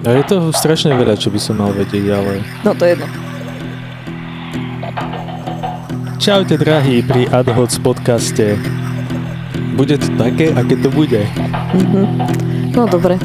A je toho strašne veľa, čo by som mal vedieť, ale... No to je jedno. Čaute drahí pri AdHoc podcaste. Bude to také, aké to bude. Mhm. No dobre,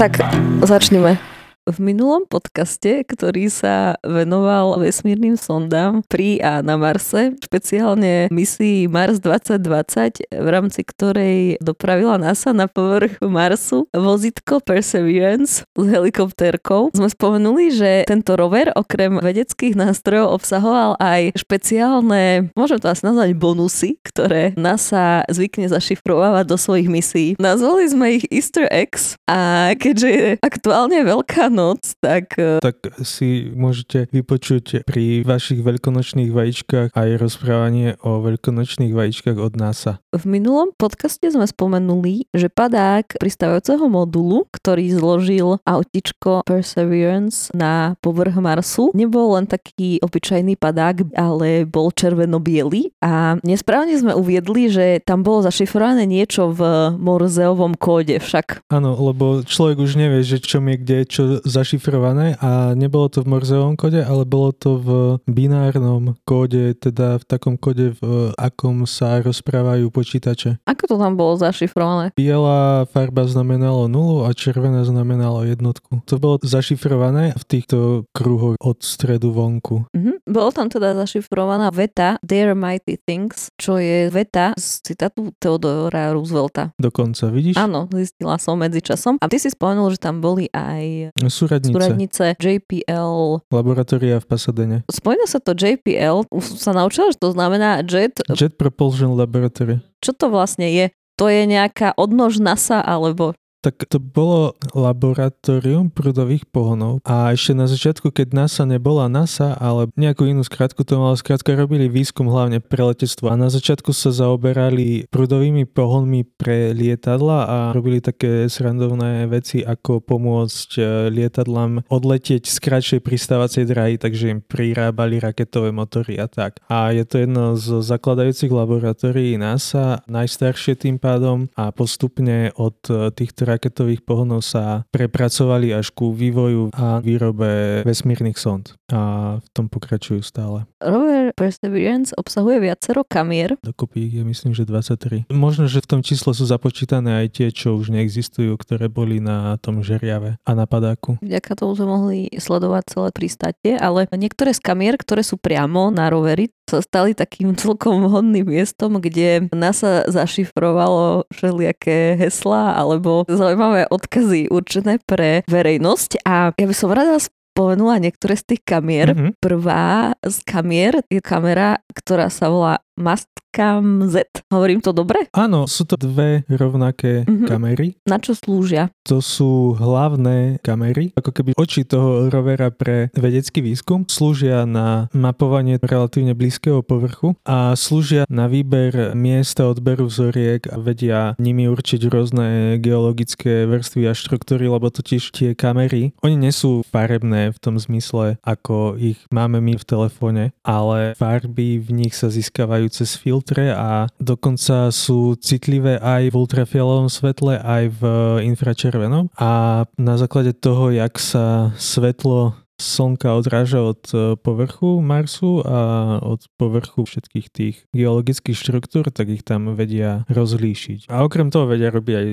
tak začneme. V minulom podcaste, ktorý sa venoval vesmírnym sondám pri a na Marse, špeciálne misii Mars 2020, v rámci ktorej dopravila NASA na povrch Marsu vozitko Perseverance s helikoptérkou, sme spomenuli, že tento rover okrem vedeckých nástrojov obsahoval aj špeciálne, môžem to asi nazvať bonusy, ktoré NASA zvykne zašifrovávať do svojich misií. Nazvali sme ich Easter eggs a keďže je aktuálne veľká noc, tak e, Tak si môžete vypočuť pri vašich veľkonočných vajíčkach aj rozprávanie o veľkonočných vajíčkach od NASA. v minulom podcaste sme spomenuli, že padák pristávajúceho modulu, ktorý zložil autičko Perseverance na povrch Marsu, nebol len taký obyčajný padák, ale bol červeno-biely a nesprávne sme uviedli, že tam bolo zašifrované niečo v Morzeovom kóde však. Áno, lebo človek už nevie, že čo je kde čo zašifrované a nebolo to v Morzeovom kóde, ale bolo to v binárnom kóde, teda v takom kóde, v akom sa rozprávajú počítače. Ako to tam bolo zašifrované? Biela farba znamenalo nulu a červená znamenalo jednotku. To bolo zašifrované v týchto kruhoch od stredu vonku. Mhm. Bolo tam teda zašifrovaná veta There mighty things, čo je veta z citátu Theodora Roosevelta. Dokonca, vidíš? Áno, zistila som medzi časom. A ty si spomenul, že tam boli aj Súradnice. súradnice JPL. Laboratória v Pasadene. Spomína sa to JPL, už som sa naučila, že to znamená JET. Jet Propulsion Laboratory. Čo to vlastne je? To je nejaká odnož NASA, alebo Tak to bolo laboratórium prúdových pohonov a ešte na začiatku, keď NASA nebola NASA, ale nejakú inú skratku to malo, skrátka robili výskum hlavne pre letectvo a na začiatku sa zaoberali prúdovými pohonmi pre lietadla a robili také srandovné veci, ako pomôcť e, lietadlám odletieť z kratšej pristávacej drahy, takže im prirábali raketové motory a tak. A je to jedno z zakladajúcich laboratórií NASA, najstaršie tým pádom a postupne od e, týchto raketových pohonov sa prepracovali až ku vývoju a výrobe vesmírnych sond. A v tom pokračujú stále. Rover Perseverance obsahuje viacero kamier. Dokopy ich je myslím, že 23. Možno, že v tom čísle sú započítané aj tie, čo už neexistujú, ktoré boli na tom žeriave a na padáku. Vďaka tomu sme mohli sledovať celé pristátie, ale niektoré z kamier, ktoré sú priamo na roveri, sa stali takým celkom vhodným miestom, kde NASA zašifrovalo všelijaké heslá alebo zaujímavé odkazy určené pre verejnosť. A ja by som rada spomenula niektoré z tých kamier. Mhm. Prvá z kamier je kamera, ktorá sa volá Mastcam Z. Hovorím to dobre? Áno, sú to dve rovnaké Mhm. kamery. Na čo slúžia? To sú hlavné kamery, ako keby oči toho rovera pre vedecký výskum. Slúžia na mapovanie relatívne blízkeho povrchu a slúžia na výber miesta odberu vzoriek a vedia nimi určiť rôzne geologické vrstvy a štruktúry, lebo totiž tie kamery, oni nie sú farebné v tom zmysle, ako ich máme my v telefóne, ale farby v nich sa získavajú cez filtre a dokonca sú citlivé aj v ultrafialovom svetle, aj v infračervenom a na základe toho, jak sa svetlo Slnka odráža od e, povrchu Marsu a od povrchu všetkých tých geologických štruktúr, tak ich tam vedia rozlíšiť. A okrem toho vedia robiť aj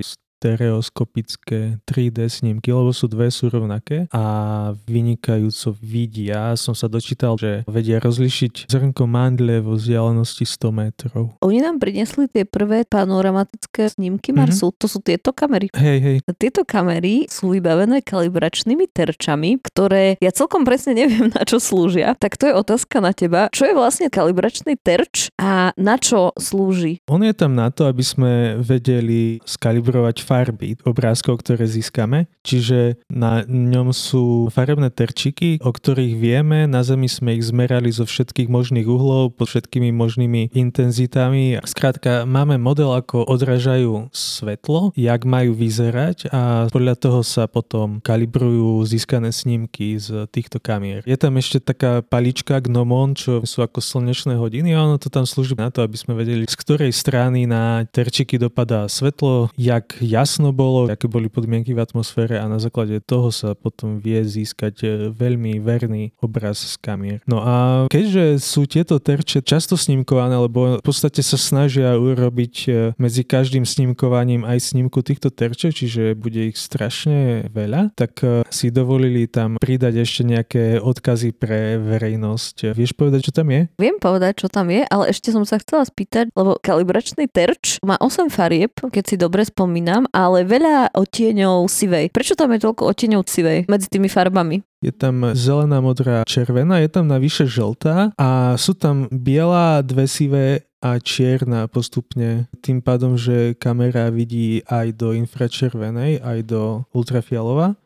stereoskopické 3D snímky, lebo sú dve sú rovnaké a vynikajúco vidia. Som sa dočítal, že vedia rozlišiť zrnko mandle vo vzdialenosti 100 metrov. Oni nám priniesli tie prvé panoramatické snímky Marsu. To sú tieto kamery. Hej, hej, Tieto kamery sú vybavené kalibračnými terčami, ktoré ja celkom presne neviem, na čo slúžia. Tak to je otázka na teba. Čo je vlastne kalibračný terč a na čo slúži? On je tam na to, aby sme vedeli skalibrovať farby obrázkov, ktoré získame. Čiže na ňom sú farebné terčiky, o ktorých vieme. Na Zemi sme ich zmerali zo všetkých možných uhlov, pod všetkými možnými intenzitami. Skrátka, máme model, ako odrážajú svetlo, jak majú vyzerať a podľa toho sa potom kalibrujú získané snímky z týchto kamier. Je tam ešte taká palička Gnomon, čo sú ako slnečné hodiny a ono to tam slúži na to, aby sme vedeli, z ktorej strany na terčiky dopadá svetlo, jak jasno bolo, aké boli podmienky v atmosfére a na základe toho sa potom vie získať e, veľmi verný obraz z kamier. No a keďže sú tieto terče často snímkované, lebo v podstate sa snažia urobiť e, medzi každým snímkovaním aj snímku týchto terčov, čiže bude ich strašne veľa, tak e, si dovolili tam pridať ešte nejaké odkazy pre verejnosť. Vieš povedať, čo tam je? Viem povedať, čo tam je, ale ešte som sa chcela spýtať, lebo kalibračný terč má 8 farieb, keď si dobre spomínam, ale veľa odtieňov sivej. Prečo tam je toľko odtieňov sivej medzi tými farbami? Je tam zelená, modrá, červená, je tam navyše žltá a sú tam biela, dve sivé a čierna postupne. Tým pádom, že kamera vidí aj do infračervenej, aj do ultrafialová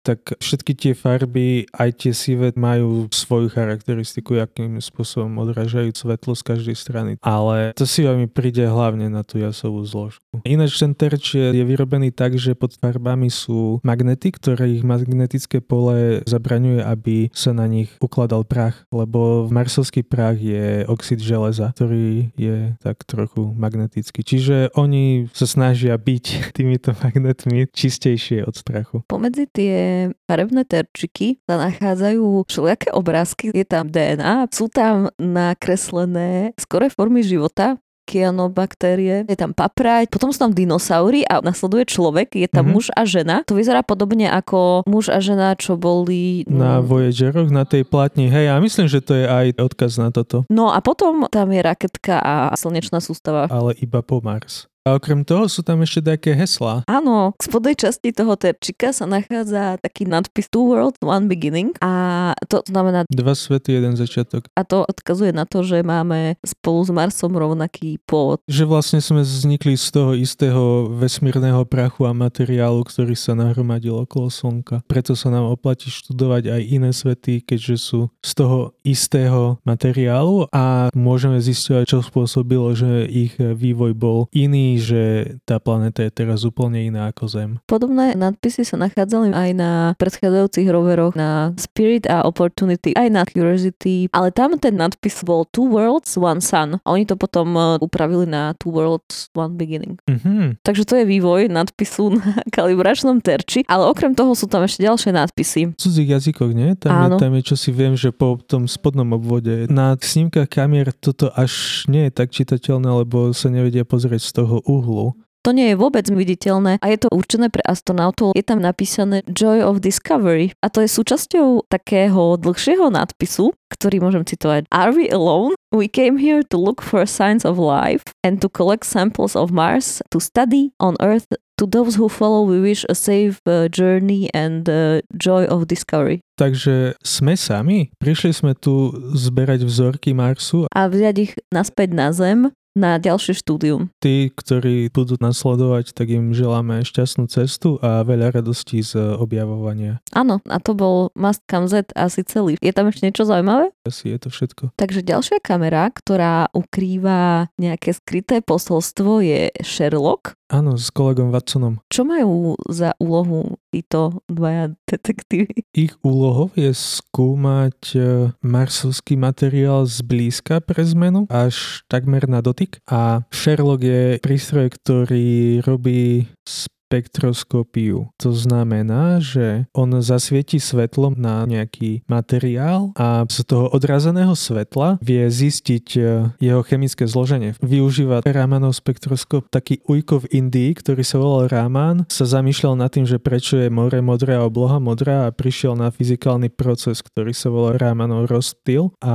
tak všetky tie farby, aj tie sivé majú svoju charakteristiku, akým spôsobom odrážajú svetlo z každej strany. Ale to si mi príde hlavne na tú jasovú zložku. Ináč ten terč je, vyrobený tak, že pod farbami sú magnety, ktoré ich magnetické pole zabraňuje, aby sa na nich ukladal prach, lebo marsovský prach je oxid železa, ktorý je tak trochu magnetický. Čiže oni sa snažia byť týmito magnetmi čistejšie od strachu. Pomedzi tie farebné terčiky sa nachádzajú všelijaké obrázky, je tam DNA, sú tam nakreslené skoré formy života, kianobaktérie, je tam paprať, potom sú tam dinosaury a nasleduje človek, je tam mm-hmm. muž a žena. To vyzerá podobne ako muž a žena, čo boli... Na mm, Voyageroch, na tej platni. Hej, ja myslím, že to je aj odkaz na toto. No a potom tam je raketka a slnečná sústava. Ale iba po Mars. A okrem toho sú tam ešte také heslá. Áno, v spodnej časti toho terčika sa nachádza taký nadpis Two Worlds, One Beginning a to znamená... Dva svety, jeden začiatok. A to odkazuje na to, že máme spolu s Marsom rovnaký pôvod. Že vlastne sme vznikli z toho istého vesmírneho prachu a materiálu, ktorý sa nahromadil okolo Slnka. Preto sa nám oplatí študovať aj iné svety, keďže sú z toho istého materiálu a môžeme zistiť, čo spôsobilo, že ich vývoj bol iný že tá planéta je teraz úplne iná ako Zem. Podobné nadpisy sa nachádzali aj na predchádzajúcich roveroch na Spirit a Opportunity, aj na Curiosity, ale tam ten nadpis bol Two Worlds, One Sun. A oni to potom e, upravili na Two Worlds, One Beginning. Mm-hmm. Takže to je vývoj nadpisu na kalibračnom terči, ale okrem toho sú tam ešte ďalšie nadpisy. V cudzích jazykoch, nie? Tam Áno. je, tam je čo si viem, že po tom spodnom obvode. Na snímkach kamier toto až nie je tak čitateľné, lebo sa nevedia pozrieť z toho uhlu. To nie je vôbec viditeľné a je to určené pre astronautov. Je tam napísané Joy of Discovery a to je súčasťou takého dlhšieho nadpisu, ktorý môžem citovať. Are we alone? We came here to look for signs of life and to collect samples of Mars to study on Earth To those who follow we wish a safe uh, journey and the joy of discovery. Takže sme sami? Prišli sme tu zberať vzorky Marsu. A vziať ich naspäť na Zem na ďalšie štúdium. Tí, ktorí budú nasledovať, tak im želáme šťastnú cestu a veľa radostí z objavovania. Áno, a to bol Must Come Z asi celý. Je tam ešte niečo zaujímavé? Asi je to všetko. Takže ďalšia kamera, ktorá ukrýva nejaké skryté posolstvo je Sherlock. Áno, s kolegom Watsonom. Čo majú za úlohu títo dvaja detektívy? Ich úlohou je skúmať e, marsovský materiál zblízka pre zmenu až takmer na dotyk a Sherlock je prístroj, ktorý robí spektroskopiu. To znamená, že on zasvieti svetlom na nejaký materiál a z toho odrazeného svetla vie zistiť e, jeho chemické zloženie. Využíva Ramanov spektroskop. Taký ujko v Indii, ktorý sa volal Raman, sa zamýšľal nad tým, že prečo je more modré a obloha modrá a prišiel na fyzikálny proces, ktorý sa volá Ramanov rozptyl a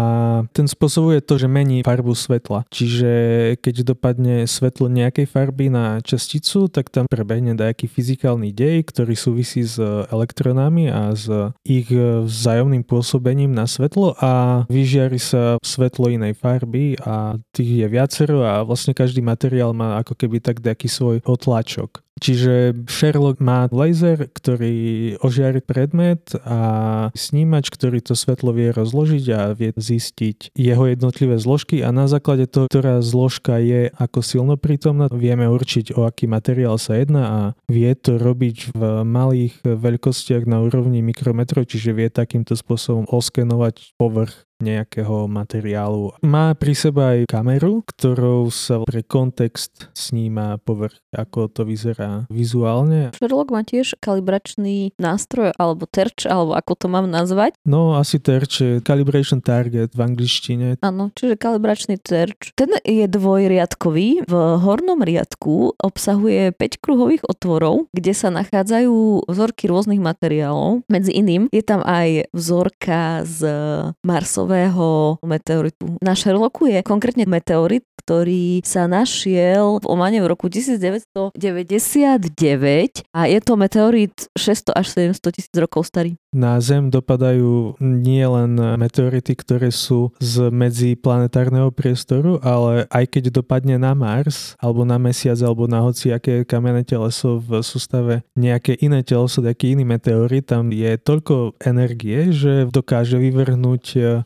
ten spôsobuje to, že mení farbu svetla. Čiže keď dopadne svetlo nejakej farby na časticu, tak tam prebehne nejaký fyzikálny dej, ktorý súvisí s elektronami a s ich vzájomným pôsobením na svetlo a vyžiari sa svetlo inej farby a tých je viacero a vlastne každý materiál má ako keby tak nejaký svoj otlačok. Čiže Sherlock má laser, ktorý ožiari predmet a snímač, ktorý to svetlo vie rozložiť a vie zistiť jeho jednotlivé zložky. A na základe toho, ktorá zložka je ako silno prítomná, vieme určiť, o aký materiál sa jedná a vie to robiť v malých veľkostiach na úrovni mikrometrov, čiže vie takýmto spôsobom oskenovať povrch nejakého materiálu. Má pri seba aj kameru, ktorou sa pre kontext sníma povrch, ako to vyzerá vizuálne. Sherlock má tiež kalibračný nástroj alebo terč, alebo ako to mám nazvať. No asi terč je calibration target v angličtine. Áno, čiže kalibračný terč. Ten je dvojriadkový. V hornom riadku obsahuje 5 kruhových otvorov, kde sa nachádzajú vzorky rôznych materiálov. Medzi iným je tam aj vzorka z Marsového meteoritu. Na Sherlocku je konkrétne meteorit, ktorý sa našiel v Omane v roku 1999 a je to meteorit 600 až 700 tisíc rokov starý. Na Zem dopadajú nie len meteority, ktoré sú z medziplanetárneho priestoru, ale aj keď dopadne na Mars, alebo na Mesiac, alebo na hociaké kamenné teleso v sústave nejaké iné teleso, taký iný meteorit, tam je toľko energie, že dokáže vyvrhnúť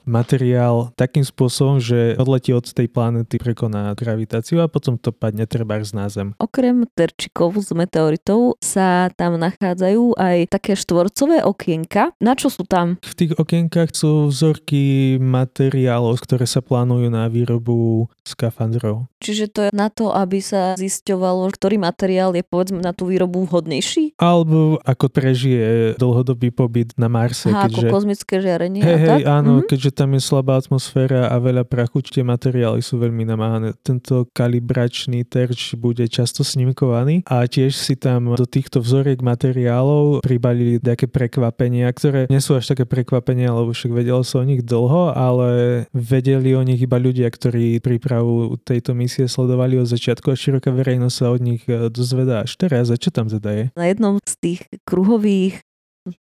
materiál takým spôsobom, že odletí od tej planety, prekoná gravitáciu a potom to padne treba na Zem. Okrem terčikov z meteoritov sa tam nachádzajú aj také štvorcové okienka, okienka. Na čo sú tam? V tých okienkach sú vzorky materiálov, ktoré sa plánujú na výrobu skafandrov. Čiže to je na to, aby sa zisťovalo, ktorý materiál je povedzme na tú výrobu vhodnejší? Alebo ako prežije dlhodobý pobyt na Marse. Aha, keďže... ako kozmické žiarenie hej, hej, áno, mm-hmm. keďže tam je slabá atmosféra a veľa prachu, tie materiály sú veľmi namáhané. Tento kalibračný terč bude často snímkovaný a tiež si tam do týchto vzoriek materiálov pribalili nejaké prekvapenia, ktoré nie sú až také prekvapenia, lebo však vedelo sa o nich dlho, ale vedeli o nich iba ľudia, ktorí prípravu tejto misie sledovali od začiatku a široká verejnosť sa od nich e, dozvedá až teraz. A čo tam teda je? Na jednom z tých kruhových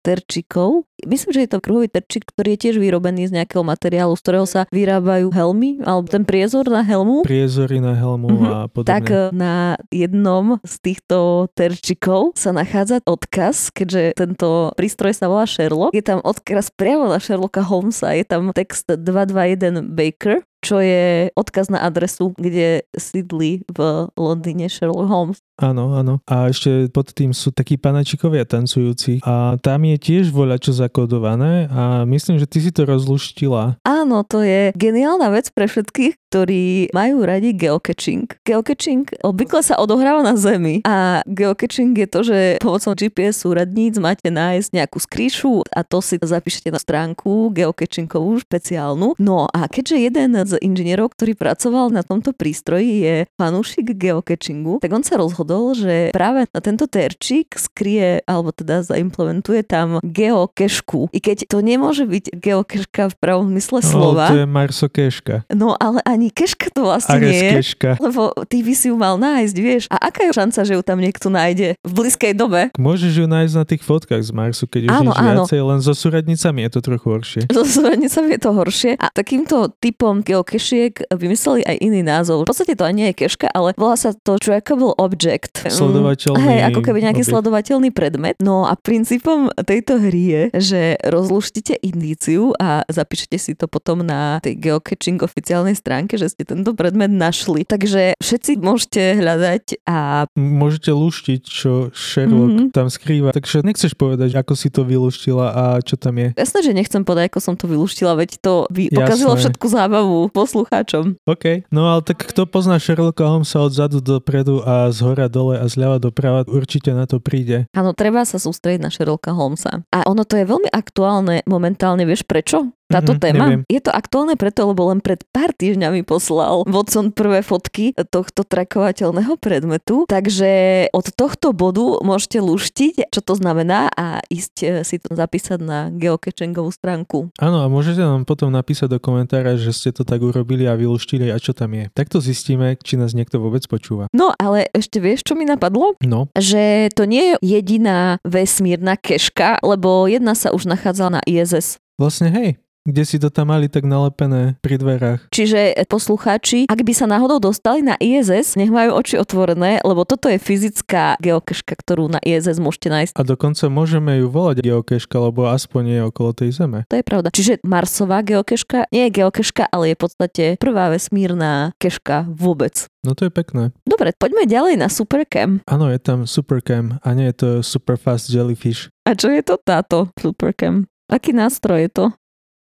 terčikov. Myslím, že je to kruhový terčik, ktorý je tiež vyrobený z nejakého materiálu, z ktorého sa vyrábajú helmy, alebo ten priezor na helmu. Priezory na helmu mm-hmm. a podobne. Tak e, na jednom z týchto terčikov sa nachádza odkaz, keďže tento prístroj sa volá Sherlock. Je tam odkaz priamo na Sherlocka Holmesa, je tam text 221 Baker, čo je odkaz na adresu, kde sídli v Londýne Sherlock Holmes. Áno, áno. A ešte pod tým sú takí panačikovia tancujúci. A tam je tiež voľa čo zakodované a myslím, že ty si to rozluštila. Áno, to je geniálna vec pre všetkých, ktorí majú radi geocaching. Geocaching obvykle sa odohráva na Zemi a geocaching je to, že pomocou GPS súradníc máte nájsť nejakú skrýšu a to si zapíšete na stránku geocachingovú špeciálnu. No a keďže jeden z inžinierov, ktorý pracoval na tomto prístroji je fanúšik geocachingu, tak on sa rozhodol, že práve na tento terčík skrie, alebo teda zaimplementuje tam geokešku. I keď to nemôže byť geokeška v pravom zmysle slova. No, to je marsokeška. No ale ani keška to vlastne Ares nie je. keška. Lebo ty by si ju mal nájsť, vieš. A aká je šanca, že ju tam niekto nájde v blízkej dobe? Môžeš ju nájsť na tých fotkách z Marsu, keď už Áno, nič áno. viacej, len so súradnicami je to trochu horšie. So súradnicami je to horšie. A takýmto typom geokešiek vymysleli aj iný názov. V podstate to ani nie je keška, ale volá sa to trackable object. Mm, Sledovateľný Hej, ako keby nejaký objekt. sledovateľný predmet. No a princípom tejto hry je, že rozluštíte indíciu a zapíšete si to potom na tej geocaching oficiálnej stránke, že ste tento predmet našli. Takže všetci môžete hľadať a Môžete luštiť, čo Sherlock Mhm. tam skrýva. Takže nechceš povedať, ako si to vyluštila a čo tam je. jasné, že nechcem povedať, ako som to vyluštila, veď to Jasné. pokazilo všetku zábavu poslucháčom. OK. No ale tak kto pozná Sherlocka Holmesa od zadu dopredu a z hora dole a zľava doprava, určite na to príde. Áno, treba sa sústrediť na Sherlocka Holmesa. A ono to je veľmi aktuálne momentálne, vieš prečo? Táto Mhm, téma? neviem. Je to aktuálne preto, lebo len pred pár týždňami poslal Watson prvé fotky tohto trakovateľného predmetu, takže od tohto bodu môžete luštiť, čo to znamená a ísť e, si to zapísať na geocachingovú stránku. Áno, a môžete nám potom napísať do komentára, že ste to tak urobili a vyluštili a čo tam je. Takto zistíme, či nás niekto vôbec počúva. No ale ešte vieš, čo mi napadlo? No, Že to nie je jediná vesmírna keška, lebo jedna sa už nachádzala na ISS. Vlastne hej, kde si to tam mali tak nalepené pri dverách. Čiže e, poslucháči, ak by sa náhodou dostali na ISS, nech majú oči otvorené, lebo toto je fyzická geokeška, ktorú na ISS môžete nájsť. A dokonca môžeme ju volať geokeška, lebo aspoň je okolo tej zeme. To je pravda. Čiže Marsová geokeška nie je geokeška, ale je v podstate prvá vesmírna keška vôbec. No to je pekné. Dobre, poďme ďalej na Supercam. Áno, je tam Supercam a nie je to Superfast Jellyfish. A čo je to táto Supercam? Aký nástroj je to?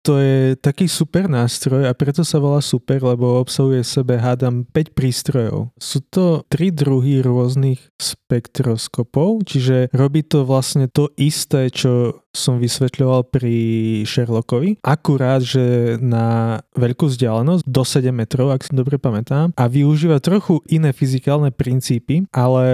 to je taký super nástroj a preto sa volá super, lebo obsahuje v sebe, hádam, 5 prístrojov. Sú to tri druhy rôznych spektroskopov, čiže robí to vlastne to isté, čo som vysvetľoval pri Sherlockovi. Akurát, že na veľkú vzdialenosť do 7 metrov, ak si dobre pamätám, a využíva trochu iné fyzikálne princípy, ale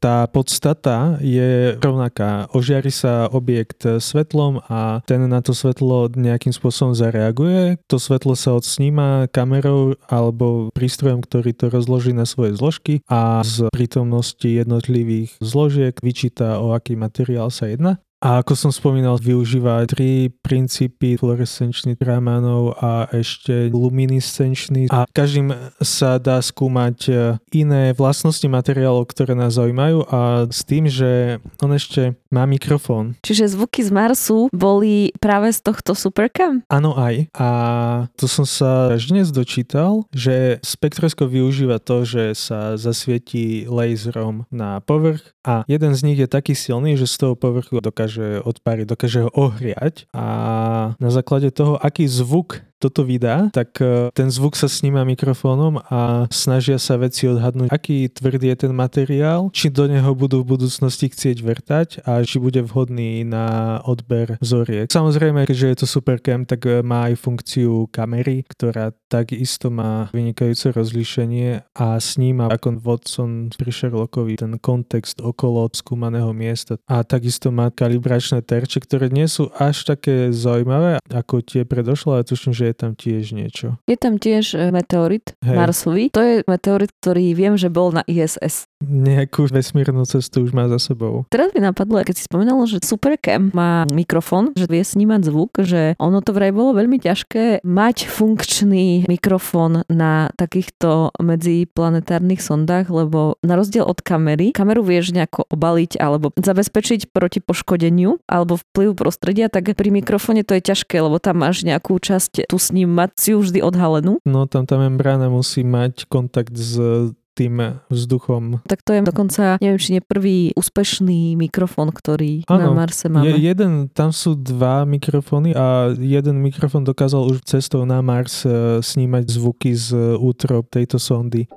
tá podstata je rovnaká. Ožiari sa objekt svetlom a ten na to svetlo nejakým spôsobom zareaguje. To svetlo sa odsníma kamerou alebo prístrojom, ktorý to rozloží na svoje zložky a z prítomnosti jednotlivých zložiek vyčíta, o aký materiál sa jedná. A ako som spomínal, využíva tri princípy fluorescenčných rámanov a ešte luminiscenčný. A každým sa dá skúmať e, iné vlastnosti materiálov, ktoré nás zaujímajú a s tým, že on ešte má mikrofón. Čiže zvuky z Marsu boli práve z tohto Supercam? Áno aj. A to som sa až dnes dočítal, že spektroskop využíva to, že sa zasvietí laserom na povrch a jeden z nich je taký silný, že z toho povrchu dokáže odpáriť, dokáže ho ohriať a na základe toho, aký zvuk toto vydá, tak e, ten zvuk sa sníma mikrofónom a snažia sa veci odhadnúť, aký tvrdý je ten materiál, či do neho budú v budúcnosti chcieť vrtať a či bude vhodný na odber vzoriek. Samozrejme, keďže je to Supercam, tak e, má aj funkciu kamery, ktorá takisto má vynikajúce rozlíšenie a sníma ako Watson pri Sherlockovi ten kontext okolo skúmaného miesta. A takisto má kalibračné terče, ktoré nie sú až také zaujímavé ako tie predošlé, ale tuším, že je tam tiež niečo. Je tam tiež e, meteorit Hej. Marsový. To je meteorit, ktorý viem, že bol na ISS. Nejakú vesmírnu cestu už má za sebou. Teraz mi napadlo, keď si spomenalo, že Supercam má mikrofón, že vie snímať zvuk, že ono to vraj bolo veľmi ťažké mať funkčný mikrofón na takýchto medziplanetárnych sondách, lebo na rozdiel od kamery, kameru vieš nejako obaliť alebo zabezpečiť proti poškodeniu alebo vplyv prostredia, tak pri mikrofóne to je ťažké, lebo tam máš nejakú časť tú snímaciu vždy odhalenú. No tam tá membrána musí mať kontakt s tým vzduchom. Tak to je dokonca, neviem, či nie prvý úspešný mikrofón, ktorý ano, na Marse máme. Je, jeden, tam sú dva mikrofóny a jeden mikrofón dokázal už cestou na Mars uh, snímať zvuky z útrob tejto sondy.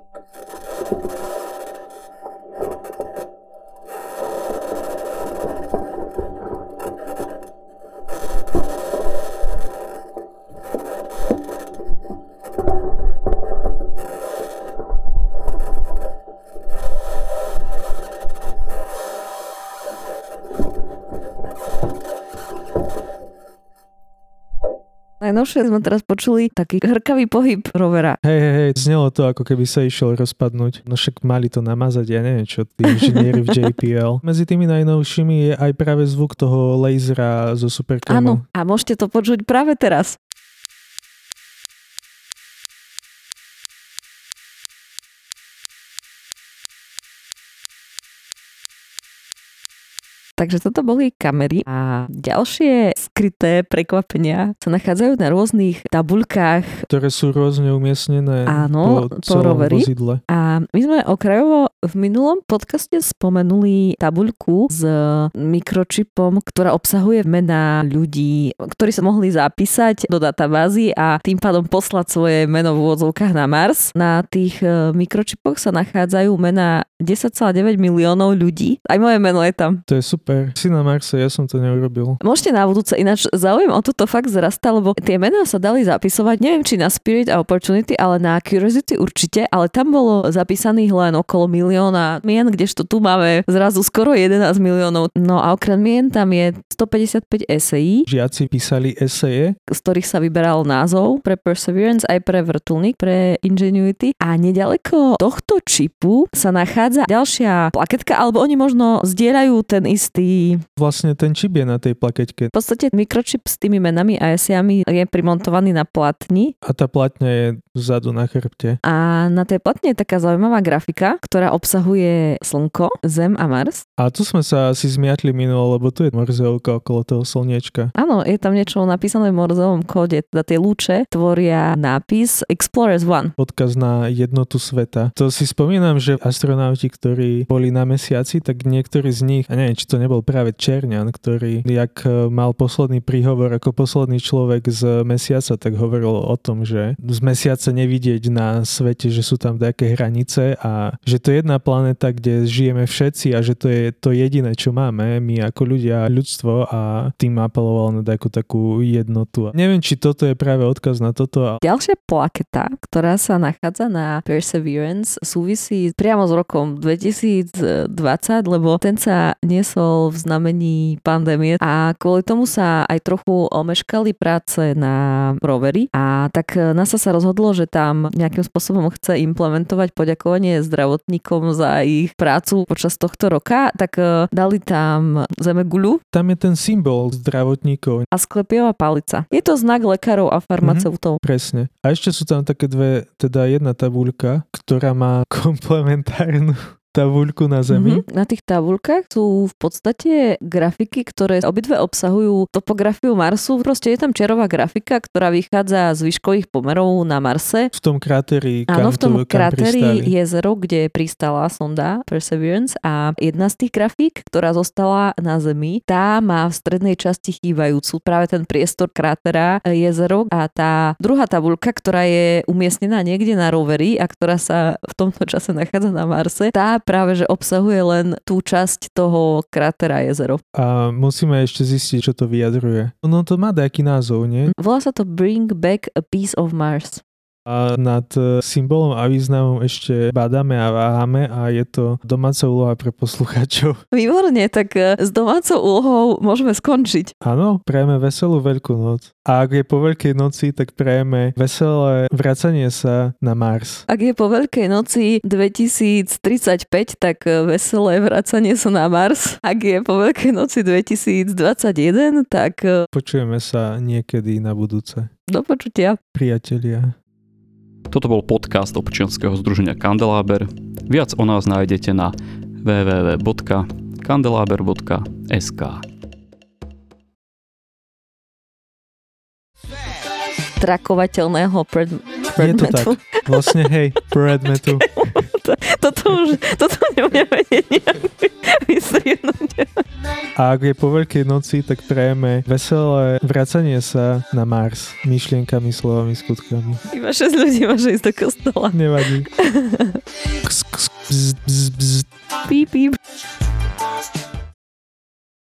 Najnovšie sme teraz počuli taký hrkavý pohyb rovera. Hej, hej, hej, znelo to, ako keby sa išiel rozpadnúť. No však mali to namazať, ja neviem čo, tí inžinieri v JPL. Medzi tými najnovšími je aj práve zvuk toho lasera zo Supercamu. Áno, a môžete to počuť práve teraz. Takže toto boli kamery a ďalšie skryté prekvapenia sa nachádzajú na rôznych tabuľkách. Ktoré sú rôzne umiestnené Áno, po, po rovery. Vozidle. A my sme okrajovo v minulom podcaste spomenuli tabuľku s mikročipom, ktorá obsahuje mená ľudí, ktorí sa mohli zapísať do databázy a tým pádom poslať svoje meno v úvodzovkách na Mars. Na tých e, mikročipoch sa nachádzajú mená 10,9 miliónov ľudí. Aj moje meno je tam. To je super super. Si na Marse, ja som to neurobil. Môžete na budúce, ináč záujem o toto fakt zrastá, lebo tie mená sa dali zapisovať, neviem či na Spirit a Opportunity, ale na Curiosity určite, ale tam bolo zapísaných len okolo milióna mien, kdežto tu máme zrazu skoro 11 miliónov. No a okrem mien tam je 155 esejí. Žiaci písali eseje. Z ktorých sa vyberal názov pre Perseverance aj pre vrtulník, pre Ingenuity. A nedaleko tohto čipu sa nachádza ďalšia plaketka, alebo oni možno zdieľajú ten istý istý... Vlastne ten čip je na tej plakeťke. V podstate mikročip s tými menami a esiami je primontovaný na platni. A tá platňa je vzadu na chrbte. A na tej platne je taká zaujímavá grafika, ktorá obsahuje Slnko, Zem a Mars. A tu sme sa asi zmiatli minulo, lebo tu je morzeovka okolo toho slniečka. Áno, je tam niečo napísané v morzeovom kóde. Teda tie lúče tvoria nápis Explorers One. Odkaz na jednotu sveta. To si spomínam, že astronauti, ktorí boli na mesiaci, tak niektorí z nich, a neviem, či to nebol práve Černian, ktorý, jak e, mal posledný príhovor ako posledný človek z mesiaca, tak hovoril o tom, že z mesiaca nevidieť na svete, že sú tam nejaké hranice a že to je jedna planéta, kde žijeme všetci a že to je to jediné, čo máme, my ako ľudia, ľudstvo a tým apeloval na takú takú jednotu. Neviem, či toto je práve odkaz na toto. Ďalšia plaketa, ktorá sa nachádza na Perseverance, súvisí priamo s rokom 2020, lebo ten sa niesol v znamení pandémie a kvôli tomu sa aj trochu omeškali práce na rovery a tak NASA sa rozhodlo, že tam nejakým spôsobom chce implementovať poďakovanie zdravotníkom za ich prácu počas tohto roka, tak e, dali tam zemeguľu. Tam je ten symbol zdravotníkov. A sklepieva palica. Je to znak lekárov a farmaceutov. Mm-hmm, presne. A ešte sú tam také dve, teda jedna tabuľka, ktorá má komplementárnu tabuľku na Zemi. Mm-hmm. Na tých tabuľkách sú v podstate grafiky, ktoré obidve obsahujú topografiu Marsu. Proste je tam čerová grafika, ktorá vychádza z výškových pomerov na Marse. V tom kráteri, Áno, v tom to, kráteri jezero, kde pristala sonda Perseverance a jedna z tých grafík, ktorá zostala na Zemi, tá má v strednej časti chýbajúcu práve ten priestor krátera jezero a tá druhá tabuľka, ktorá je umiestnená niekde na roveri a ktorá sa v tomto čase nachádza na Marse, tá práve, že obsahuje len tú časť toho krátera jezero. A musíme ešte zistiť, čo to vyjadruje. No to má nejaký názov, nie? Volá sa to Bring Back a Piece of Mars a nad e, symbolom a významom ešte badáme a váhame a je to domáca úloha pre poslucháčov. Výborne, tak e, s domácou úlohou môžeme skončiť. Áno, prajeme veselú veľkú noc. A ak je po Veľkej noci, tak prajeme veselé vracanie sa na Mars. Ak je po Veľkej noci 2035, tak e, veselé vracanie sa na Mars. Ak je po Veľkej noci 2021, tak... Počujeme sa niekedy na budúce. Do počutia. Priatelia. Toto bol podcast občianskeho združenia Kandeláber. Viac o nás nájdete na www.kandelaber.sk Trakovateľného pred, predmetu. Je to tak. Vlastne hej, predmetu. toto už, toto nebudeme nejak vystriednúť. A ak je po Veľkej noci, tak prejeme veselé vracanie sa na Mars myšlienkami, slovami, skutkami. Iba 6 ľudí máš ísť do kostola. Nevadí. Píp, píp.